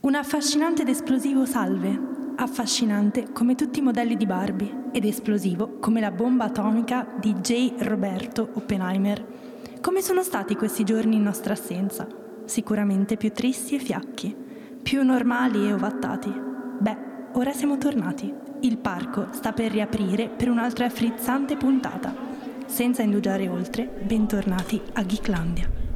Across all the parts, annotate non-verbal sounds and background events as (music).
Un affascinante ed esplosivo salve, affascinante come tutti i modelli di Barbie ed esplosivo come la bomba atomica di J. Roberto Oppenheimer. Come sono stati questi giorni in nostra assenza? Sicuramente più tristi e fiacchi, più normali e ovattati. Beh, ora siamo tornati. Il parco sta per riaprire per un'altra frizzante puntata. Senza indugiare oltre, bentornati a Geeklandia.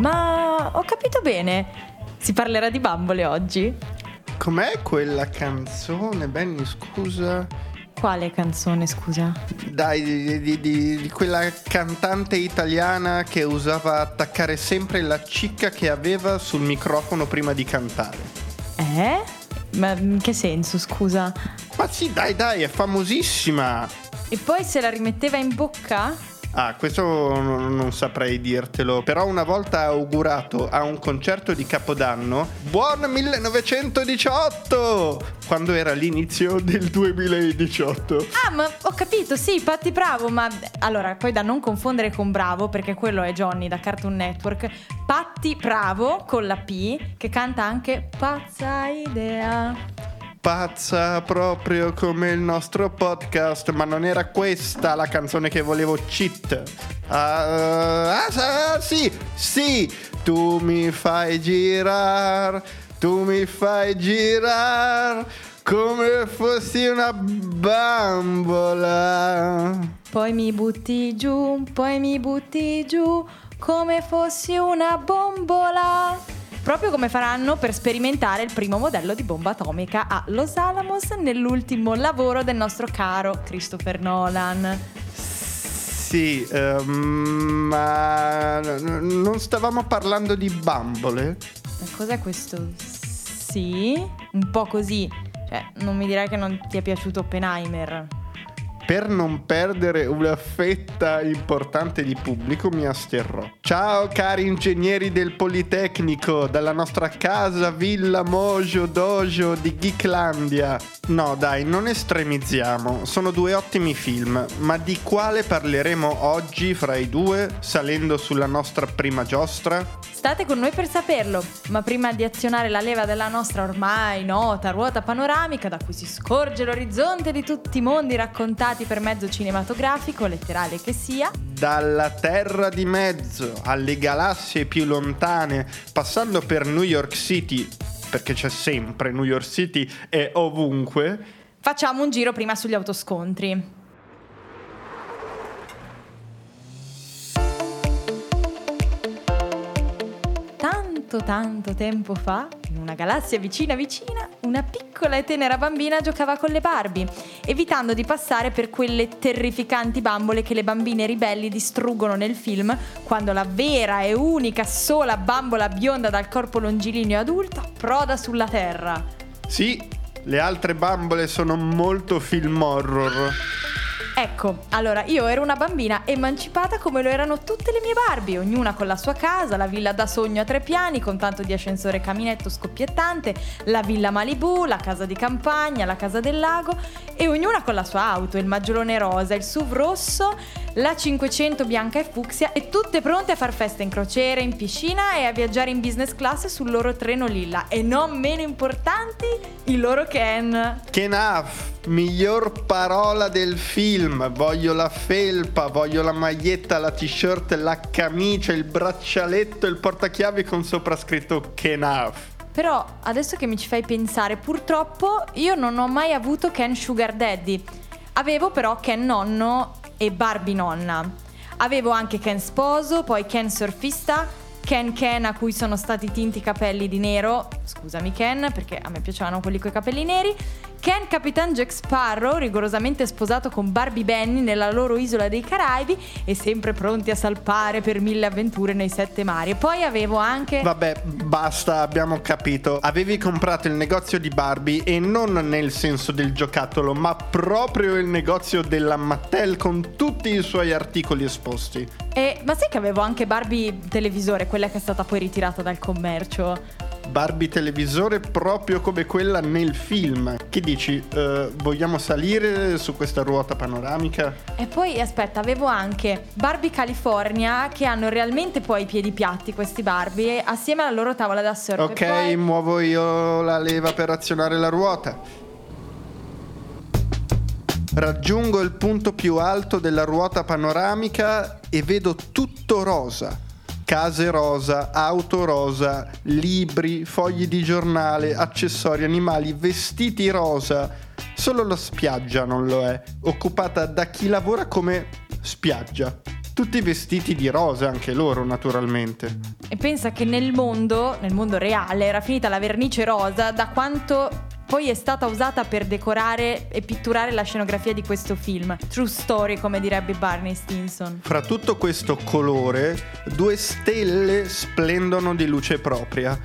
Ma ho capito bene. Si parlerà di bambole oggi? Com'è quella canzone, Benny, scusa? Quale canzone, scusa? Dai, di, di- di- di quella cantante italiana che usava attaccare sempre la cicca che aveva sul microfono prima di cantare. Eh? Ma in che senso, scusa? Ma sì, dai, dai, è famosissima. E poi se la rimetteva in bocca? Ah, questo non, non saprei dirtelo, però una volta augurato a un concerto di Capodanno Buon 1918! Quando era l'inizio del 2018. Ah, ma ho capito, sì, Patti Bravo, ma allora, poi da non confondere con Bravo, perché quello è Johnny da Cartoon Network. Patti Bravo con la P, che canta anche Pazza idea. Pazza proprio come il nostro podcast, ma non era questa la canzone che volevo cheat. Ah, ah, ah, sì, sì, tu mi fai girar, tu mi fai girar come fossi una bambola. Poi mi butti giù, poi mi butti giù, come fossi una bombola. Proprio come faranno per sperimentare il primo modello di bomba atomica a Los Alamos nell'ultimo lavoro del nostro caro Christopher Nolan. Sì, ehm, ma non stavamo parlando di bambole? Cos'è questo? Sì, un po' così. Cioè, non mi direi che non ti è piaciuto Oppenheimer. Per non perdere una fetta importante di pubblico mi asterrò. Ciao cari ingegneri del Politecnico, dalla nostra casa, villa, mojo, dojo di Geeklandia. No dai, non estremizziamo, sono due ottimi film, ma di quale parleremo oggi fra i due, salendo sulla nostra prima giostra? State con noi per saperlo, ma prima di azionare la leva della nostra ormai nota ruota panoramica da cui si scorge l'orizzonte di tutti i mondi raccontati per mezzo cinematografico, letterale che sia, Dalla terra di mezzo alle galassie più lontane, passando per New York City, perché c'è sempre New York City e ovunque, facciamo un giro prima sugli autoscontri. Tanto tanto tempo fa, in una galassia vicina vicina, una piccola e tenera bambina giocava con le Barbie, evitando di passare per quelle terrificanti bambole che le bambine ribelli distruggono nel film quando la vera e unica sola bambola bionda dal corpo longilineo adulto approda sulla Terra. sì, le altre bambole sono molto film horror. Ecco, allora io ero una bambina emancipata come lo erano tutte le mie Barbie, ognuna con la sua casa, la villa da sogno a tre piani con tanto di ascensore e caminetto scoppiettante, la villa Malibu, la casa di campagna, la casa del lago e ognuna con la sua auto, il maggiolone rosa, il SUV rosso, la 500 bianca e fucsia e tutte pronte a far festa in crociera, in piscina e a viaggiare in business class sul loro treno lilla e non meno importanti i loro Ken. Kenaf, miglior parola del film. Voglio la felpa, voglio la maglietta, la t-shirt, la camicia, il braccialetto, il portachiavi con sopra scritto Kenaf. Però adesso che mi ci fai pensare, purtroppo io non ho mai avuto Ken Sugar Daddy. Avevo però Ken nonno e Barbie nonna. Avevo anche Ken sposo, poi Ken surfista, Ken Ken a cui sono stati tinti i capelli di nero. Scusami Ken, perché a me piacevano quelli coi capelli neri. Ken Capitan Jack Sparrow, rigorosamente sposato con Barbie Benny nella loro isola dei Caraibi e sempre pronti a salpare per mille avventure nei sette mari. E poi avevo anche... Vabbè, basta, abbiamo capito. Avevi comprato il negozio di Barbie e non nel senso del giocattolo, ma proprio il negozio della Mattel con tutti i suoi articoli esposti. E, ma sai che avevo anche Barbie televisore, quella che è stata poi ritirata dal commercio? Barbie televisore proprio come quella nel film. Che dici? Eh, vogliamo salire su questa ruota panoramica? E poi aspetta, avevo anche Barbie California che hanno realmente poi i piedi piatti questi Barbie assieme alla loro tavola da surf. Ok, poi- muovo io la leva per azionare la ruota. Raggiungo il punto più alto della ruota panoramica e vedo tutto rosa. Case rosa, auto rosa, libri, fogli di giornale, accessori, animali, vestiti rosa. Solo la spiaggia non lo è, occupata da chi lavora come spiaggia. Tutti vestiti di rosa, anche loro naturalmente. E pensa che nel mondo, nel mondo reale, era finita la vernice rosa da quanto poi è stata usata per decorare e pitturare la scenografia di questo film. True story, come direbbe Barney Stinson. Fra tutto questo colore, due stelle splendono di luce propria.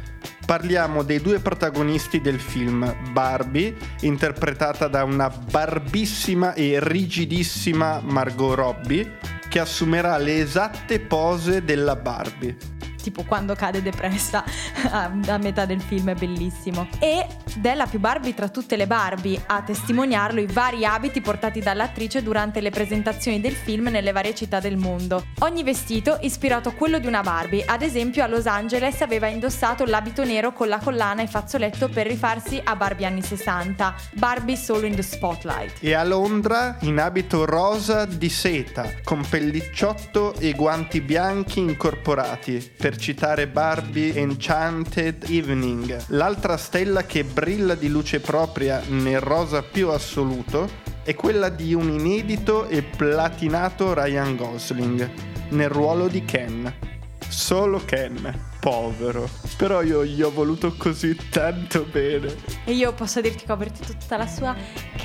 Parliamo dei due protagonisti del film, Barbie, interpretata da una barbissima e rigidissima Margot Robbie, che assumerà le esatte pose della Barbie. Tipo quando cade depressa (laughs) a, a metà del film è bellissimo. Ed è la più Barbie tra tutte le Barbie a testimoniarlo i vari abiti portati dall'attrice durante le presentazioni del film nelle varie città del mondo. Ogni vestito ispirato a quello di una Barbie. Ad esempio a Los Angeles aveva indossato l'abito nero con la collana e fazzoletto per rifarsi a Barbie anni 60 Barbie solo in the spotlight. E a Londra in abito rosa di seta, con pellicciotto e guanti bianchi incorporati, per citare Barbie Enchanted Evening. L'altra stella che brilla di luce propria nel rosa più assoluto è quella di un inedito e platinato Ryan Gosling, nel ruolo di Ken. Solo Ken, povero. Però io gli ho voluto così tanto bene. E io posso dirti che ho avvertito tutta la sua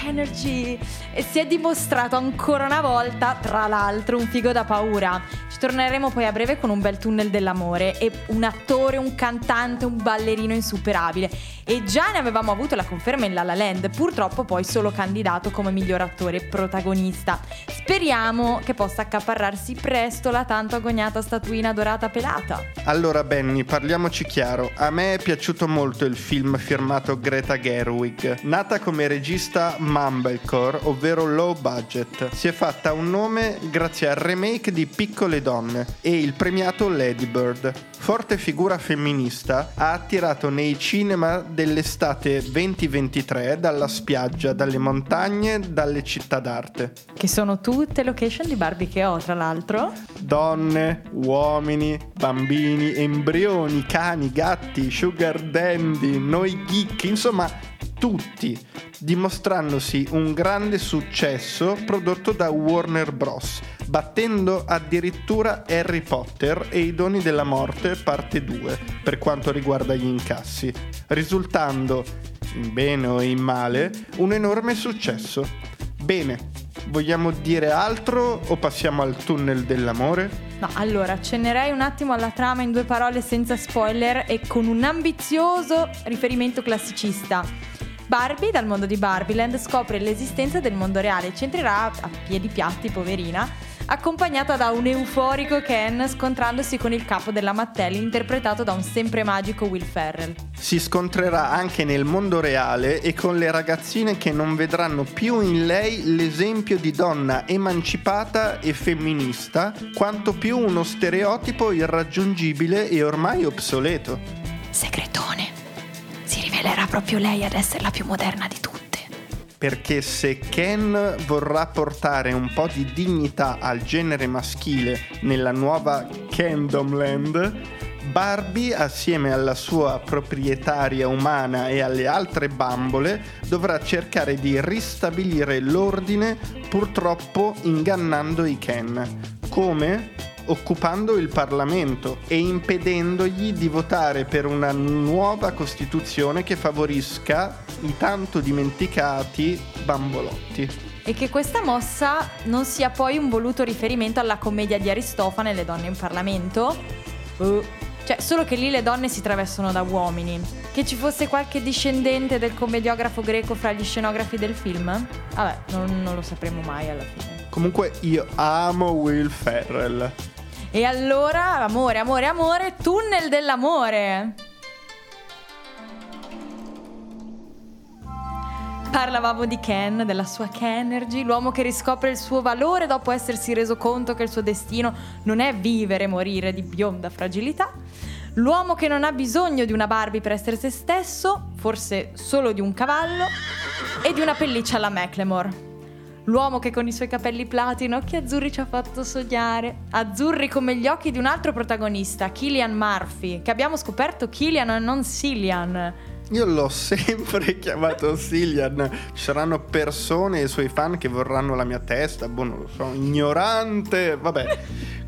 energy e si è dimostrato ancora una volta, tra l'altro, un figo da paura. Ci torneremo poi a breve con un bel tunnel dell'amore e un attore, un cantante, un ballerino insuperabile. E già ne avevamo avuto la conferma in La La Land, purtroppo poi solo candidato come miglior attore protagonista. Speriamo che possa accaparrarsi presto la tanto agognata statuina dorata pelata. Allora Benny, parliamoci chiaro. A me è piaciuto molto il film firmato Greta Gerwig. Nata come regista Mumblecore, ovvero low budget, si è fatta un nome grazie al remake di Piccole donne e il premiato Lady Bird. Forte figura femminista, ha attirato nei cinema dell'estate 2023 dalla spiaggia, dalle montagne, dalle città d'arte. Che sono tutte location di Barbie che ho, tra l'altro. Donne, uomini, bambini, embrioni, cani, gatti, sugar dandy, noi geek, insomma tutti, dimostrandosi un grande successo prodotto da Warner Bros., battendo addirittura Harry Potter e i doni della morte parte 2 per quanto riguarda gli incassi, risultando, in bene o in male, un enorme successo. Bene, vogliamo dire altro o passiamo al tunnel dell'amore? No, allora, accennerei un attimo alla trama in due parole senza spoiler e con un ambizioso riferimento classicista. Barbie, dal mondo di Barbieland, scopre l'esistenza del mondo reale e ci entrerà a piedi piatti, poverina, accompagnata da un euforico Ken scontrandosi con il capo della Mattel interpretato da un sempre magico Will Ferrell. Si scontrerà anche nel mondo reale e con le ragazzine che non vedranno più in lei l'esempio di donna emancipata e femminista, quanto più uno stereotipo irraggiungibile e ormai obsoleto. Segretone, si rivelerà proprio lei ad essere la più moderna di tutte. Perché se Ken vorrà portare un po' di dignità al genere maschile nella nuova Kendomland, Barbie, assieme alla sua proprietaria umana e alle altre bambole, dovrà cercare di ristabilire l'ordine, purtroppo ingannando i Ken. Come? Occupando il Parlamento e impedendogli di votare per una nuova Costituzione che favorisca i tanto dimenticati bambolotti. E che questa mossa non sia poi un voluto riferimento alla commedia di Aristofane, Le donne in Parlamento. Uh, Cioè, solo che lì le donne si travestono da uomini. Che ci fosse qualche discendente del commediografo greco fra gli scenografi del film? Vabbè, non, non lo sapremo mai alla fine. Comunque io amo Will Ferrell. E allora, amore, amore, amore, tunnel dell'amore. Parlavamo di Ken, della sua Kenergy, l'uomo che riscopre il suo valore dopo essersi reso conto che il suo destino non è vivere e morire di bionda fragilità. L'uomo che non ha bisogno di una Barbie per essere se stesso, forse solo di un cavallo, e di una pelliccia alla McLemore. L'uomo che con i suoi capelli platino occhi azzurri ci ha fatto sognare. Azzurri come gli occhi di un altro protagonista, Killian Murphy, che abbiamo scoperto Killian e non Cillian. Io l'ho sempre (laughs) chiamato Cillian. Ci saranno persone e i suoi fan che vorranno la mia testa. Boh, non lo so, ignorante. Vabbè.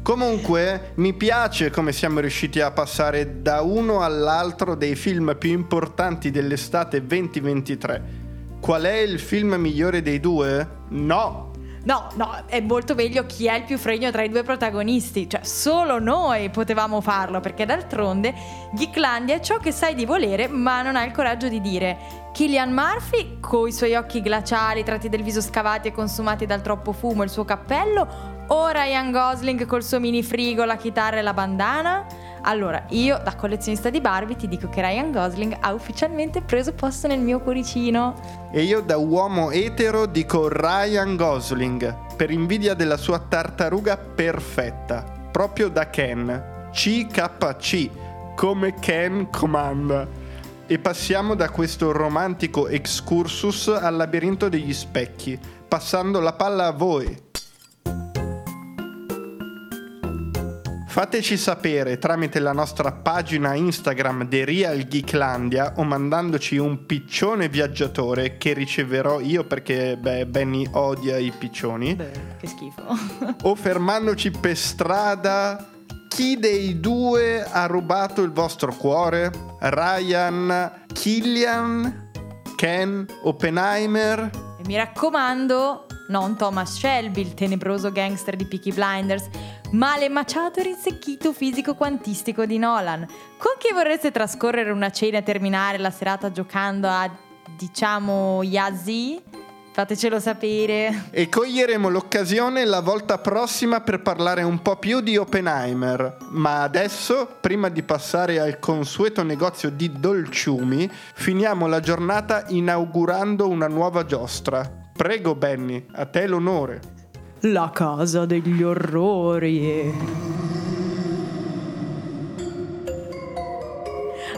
Comunque, mi piace come siamo riusciti a passare da uno all'altro dei film più importanti dell'estate 2023. Qual è il film migliore dei due? No, No, no, è molto meglio chi è il più fregno tra i due protagonisti. Cioè, solo noi potevamo farlo, perché d'altronde Geeklandia è ciò che sai di volere, ma non ha il coraggio di dire. Killian Murphy, con i suoi occhi glaciali, tratti del viso scavati e consumati dal troppo fumo e il suo cappello, o Ryan Gosling col suo mini frigo, la chitarra e la bandana? Allora, io da collezionista di Barbie ti dico che Ryan Gosling ha ufficialmente preso posto nel mio cuoricino. E io da uomo etero dico Ryan Gosling, per invidia della sua tartaruga perfetta, proprio da Ken. CKC, come Ken comanda. E passiamo da questo romantico excursus al labirinto degli specchi, passando la palla a voi. Fateci sapere tramite la nostra pagina Instagram The Real Geeklandia o mandandoci un piccione viaggiatore che riceverò io perché beh, Benny odia i piccioni. Beh, che schifo. o fermandoci per strada chi dei due ha rubato il vostro cuore? Ryan, Killian, Ken, Oppenheimer? E mi raccomando, non Thomas Shelby, il tenebroso gangster di Peaky Blinders, ma l'emaciato e rinsecchito fisico quantistico di Nolan. Con chi vorreste trascorrere una cena e terminare la serata giocando a, diciamo, Yazzie? Fatecelo sapere. E coglieremo l'occasione la volta prossima per parlare un po' più di Oppenheimer. Ma adesso, prima di passare al consueto negozio di dolciumi, finiamo la giornata inaugurando una nuova giostra. Prego Benny, a te l'onore. La casa degli orrori.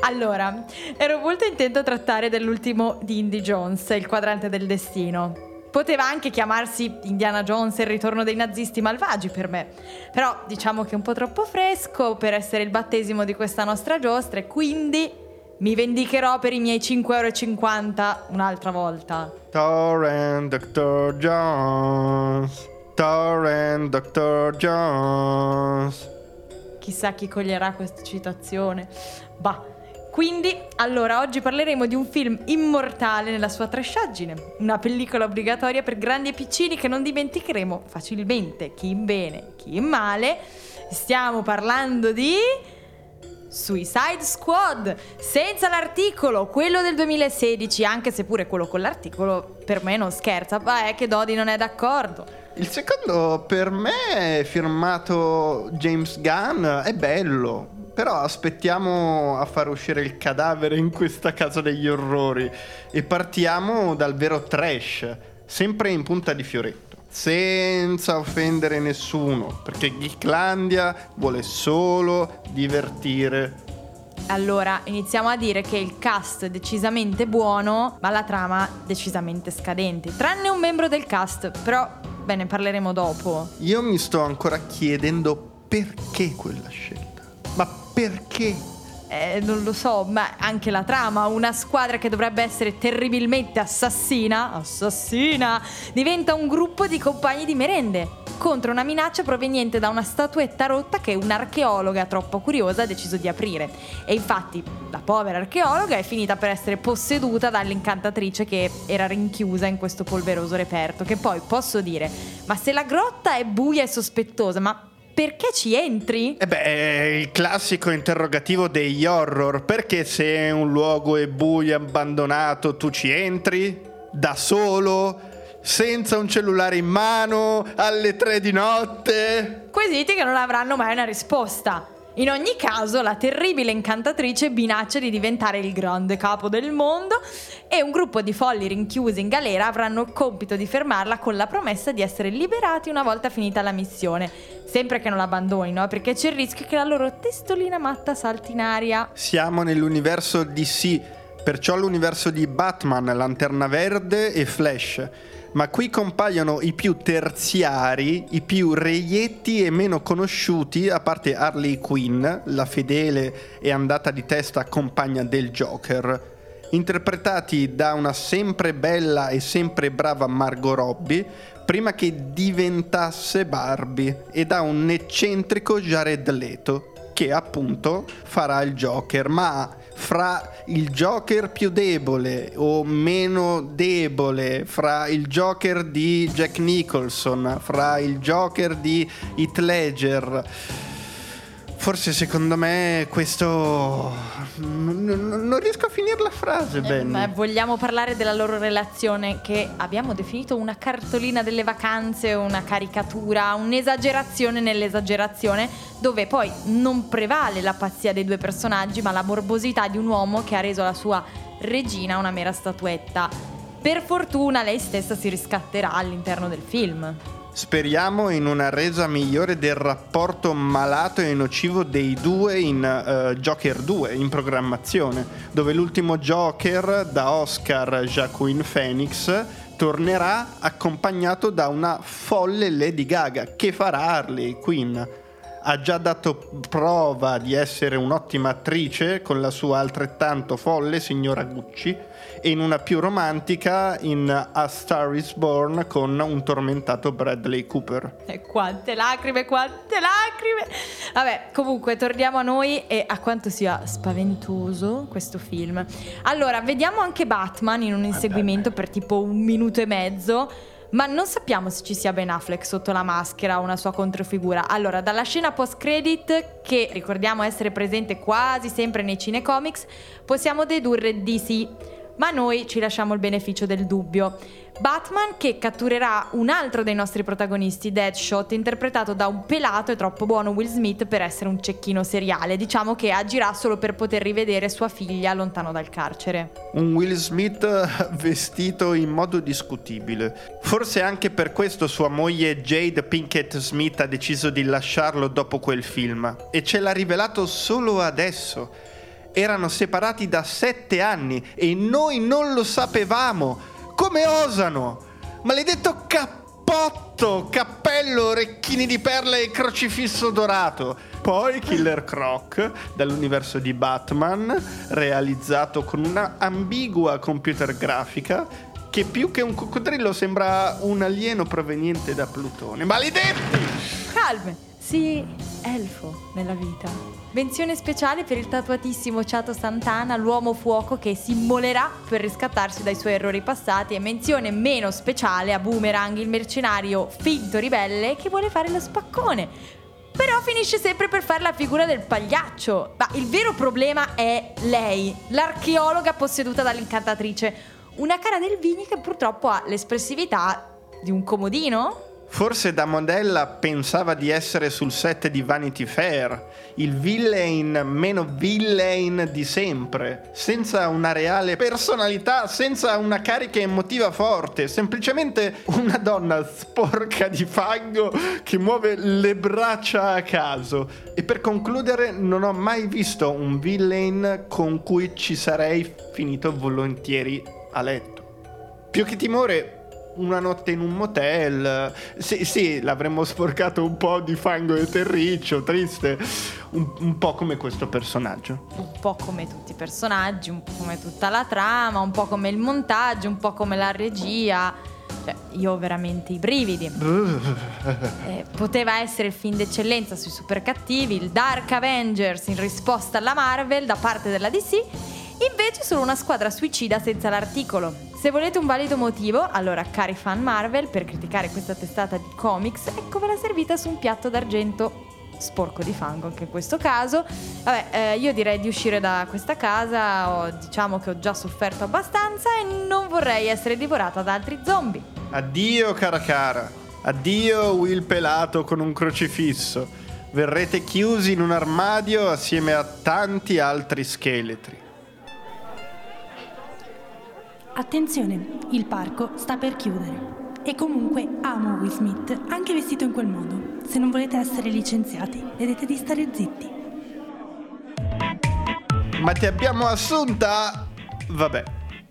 Allora, ero molto intento a trattare dell'ultimo di Indy Jones, il quadrante del destino. Poteva anche chiamarsi Indiana Jones e il ritorno dei nazisti malvagi per me, però diciamo che è un po' troppo fresco per essere il battesimo di questa nostra giostra e quindi mi vendicherò per i miei 5,50 euro un'altra volta. Torrent Dr. Jones. Torrent Dr. Jones. Chissà chi coglierà questa citazione. Bah. Quindi, allora, oggi parleremo di un film immortale nella sua trasciaggine, una pellicola obbligatoria per grandi e piccini che non dimenticheremo facilmente, chi in bene, chi in male. Stiamo parlando di Suicide Squad, senza l'articolo, quello del 2016, anche se pure quello con l'articolo per me non scherza, ma è che Dodi non è d'accordo. Il secondo per me è firmato James Gunn, è bello, però aspettiamo a far uscire il cadavere in questa casa degli orrori e partiamo dal vero trash, sempre in punta di fioretto, senza offendere nessuno, perché Geeklandia vuole solo divertire. Allora, iniziamo a dire che il cast è decisamente buono, ma la trama decisamente scadente, tranne un membro del cast, però bene, parleremo dopo. Io mi sto ancora chiedendo perché quella scelta. Ma perché? Eh, non lo so, ma anche la trama, una squadra che dovrebbe essere terribilmente assassina, assassina, diventa un gruppo di compagni di merende contro una minaccia proveniente da una statuetta rotta che un'archeologa troppo curiosa ha deciso di aprire. E infatti la povera archeologa è finita per essere posseduta dall'incantatrice che era rinchiusa in questo polveroso reperto, che poi posso dire, ma se la grotta è buia e sospettosa, ma perché ci entri? Eh beh, il classico interrogativo degli horror. Perché se un luogo è buio e abbandonato tu ci entri? Da solo? Senza un cellulare in mano? Alle tre di notte? Quesiti che non avranno mai una risposta. In ogni caso, la terribile incantatrice minaccia di diventare il grande capo del mondo e un gruppo di folli rinchiusi in galera avranno il compito di fermarla con la promessa di essere liberati una volta finita la missione. Sempre che non l'abbandonino, perché c'è il rischio che la loro testolina matta salti in aria. Siamo nell'universo DC, perciò l'universo di Batman, Lanterna Verde e Flash ma qui compaiono i più terziari, i più reietti e meno conosciuti, a parte Harley Quinn, la fedele e andata di testa compagna del Joker, interpretati da una sempre bella e sempre brava Margot Robbie, prima che diventasse Barbie, e da un eccentrico Jared Leto, che appunto farà il Joker, ma fra il Joker più debole o meno debole, fra il Joker di Jack Nicholson, fra il Joker di Heath Ledger Forse secondo me questo... Non, non riesco a finire la frase eh, Ma vogliamo parlare della loro relazione che abbiamo definito una cartolina delle vacanze, una caricatura, un'esagerazione nell'esagerazione, dove poi non prevale la pazzia dei due personaggi, ma la morbosità di un uomo che ha reso la sua regina una mera statuetta. Per fortuna lei stessa si riscatterà all'interno del film. Speriamo in una resa migliore del rapporto malato e nocivo dei due in uh, Joker 2, in programmazione, dove l'ultimo Joker da Oscar Jacqueline Phoenix tornerà accompagnato da una folle Lady Gaga. Che farà Harley Quinn? Ha già dato prova di essere un'ottima attrice con la sua altrettanto folle signora Gucci e in una più romantica in A Star is Born con un tormentato Bradley Cooper. E quante lacrime, quante lacrime! Vabbè, comunque torniamo a noi e a quanto sia spaventoso questo film. Allora, vediamo anche Batman in un inseguimento per tipo un minuto e mezzo ma non sappiamo se ci sia Ben Affleck sotto la maschera o una sua controfigura. Allora, dalla scena post-credit, che ricordiamo essere presente quasi sempre nei cinecomics, possiamo dedurre DC ma noi ci lasciamo il beneficio del dubbio. Batman che catturerà un altro dei nostri protagonisti, Deadshot, interpretato da un pelato e troppo buono Will Smith per essere un cecchino seriale. Diciamo che agirà solo per poter rivedere sua figlia lontano dal carcere. Un Will Smith vestito in modo discutibile. Forse anche per questo sua moglie Jade Pinkett Smith ha deciso di lasciarlo dopo quel film. E ce l'ha rivelato solo adesso erano separati da sette anni e noi non lo sapevamo. Come osano? Maledetto cappotto, cappello, orecchini di perle e crocifisso dorato. Poi Killer Croc dall'universo di Batman, realizzato con una ambigua computer grafica che più che un coccodrillo sembra un alieno proveniente da Plutone. Maledetti! Calme, sì, elfo nella vita. Menzione speciale per il tatuatissimo Chato Santana, l'uomo fuoco che si immolerà per riscattarsi dai suoi errori passati e menzione meno speciale a Boomerang, il mercenario finto ribelle che vuole fare lo spaccone. Però finisce sempre per fare la figura del pagliaccio. Ma il vero problema è lei, l'archeologa posseduta dall'incantatrice. Una cara del Vigni che purtroppo ha l'espressività di un comodino Forse da modella pensava di essere sul set di Vanity Fair, il villain meno villain di sempre, senza una reale personalità, senza una carica emotiva forte, semplicemente una donna sporca di fango che muove le braccia a caso. E per concludere, non ho mai visto un villain con cui ci sarei finito volentieri a letto. Più che timore, una notte in un motel. Sì, sì, l'avremmo sporcato un po' di fango e terriccio, triste. Un, un, po' come questo personaggio. Un po' come tutti i personaggi, un po' come tutta la trama, un po' come il montaggio, un po' come la regia. Cioè, io ho veramente i brividi. (laughs) eh, poteva essere il film d'eccellenza sui super cattivi, il Dark Avengers in risposta alla Marvel da parte della DC, invece solo una squadra suicida senza l'articolo. Se volete un valido motivo, allora cari fan Marvel, per criticare questa testata di comics, eccovela servita su un piatto d'argento sporco di fango anche in questo caso. Vabbè, eh, io direi di uscire da questa casa, ho, diciamo che ho già sofferto abbastanza e non vorrei essere divorata da altri zombie. Addio cara cara, addio Will pelato con un crocifisso. Verrete chiusi in un armadio assieme a tanti altri scheletri. Attenzione, il parco sta per chiudere. E comunque amo Will Smith, anche vestito in quel modo. Se non volete essere licenziati, vedete di stare zitti. Ma ti abbiamo assunta? Vabbè.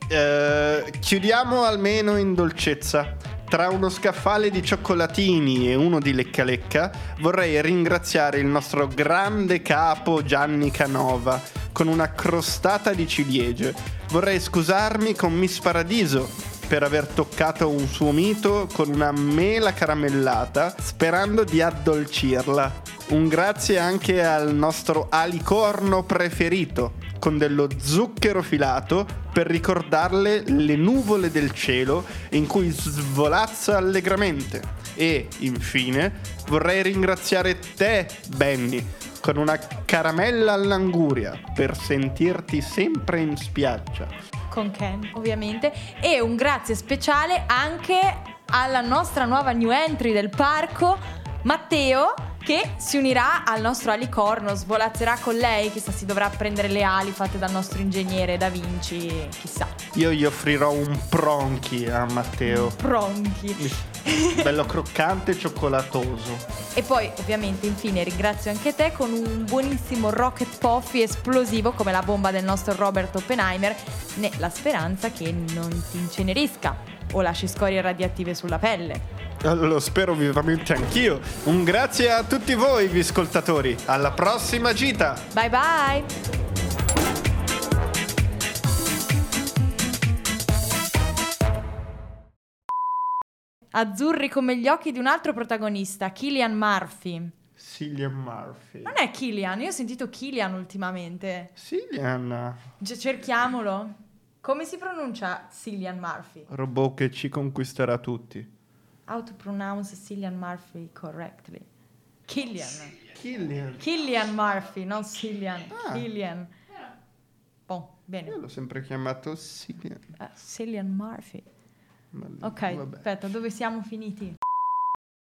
Eh, chiudiamo almeno in dolcezza. Tra uno scaffale di cioccolatini e uno di lecca lecca, vorrei ringraziare il nostro grande capo Gianni Canova con una crostata di ciliegie. Vorrei scusarmi con Miss Paradiso per aver toccato un suo mito con una mela caramellata sperando di addolcirla. Un grazie anche al nostro alicorno preferito con dello zucchero filato per ricordarle le nuvole del cielo in cui svolazza allegramente. E, infine, vorrei ringraziare te, Benny, con una caramella all'anguria per sentirti sempre in spiaggia. Con Ken, ovviamente. E un grazie speciale anche alla nostra nuova new entry del parco, Matteo, che si unirà al nostro alicorno, svolazzerà con lei, chissà si dovrà prendere le ali fatte dal nostro ingegnere Da Vinci, chissà. Io gli offrirò un pronchi a Matteo. Pronchi. Bello croccante e cioccolato. E poi, ovviamente, infine ringrazio anche te con un buonissimo rocket puffy esplosivo come la bomba del nostro Robert Oppenheimer, nella speranza che non ti incenerisca o lasci scorie radioattive sulla pelle. Lo spero vivamente anch'io. Un grazie a tutti voi, vi ascoltatori. Alla prossima gita. Bye bye! Azzurri come gli occhi di un altro protagonista, Killian Murphy. Cillian Murphy. Non è Killian, io ho sentito Killian ultimamente. Cillian. Gi- cerchiamolo. Come si pronuncia Cillian Murphy? Robot che ci conquisterà tutti. How to pronounce Cillian Murphy correctly? Killian. Killian. Killian Murphy, non Cillian. Ah. Killian. Io bene. l'ho sempre chiamato Cillian. Eh, Cillian Murphy. Ok, vabbè. aspetta, dove siamo finiti?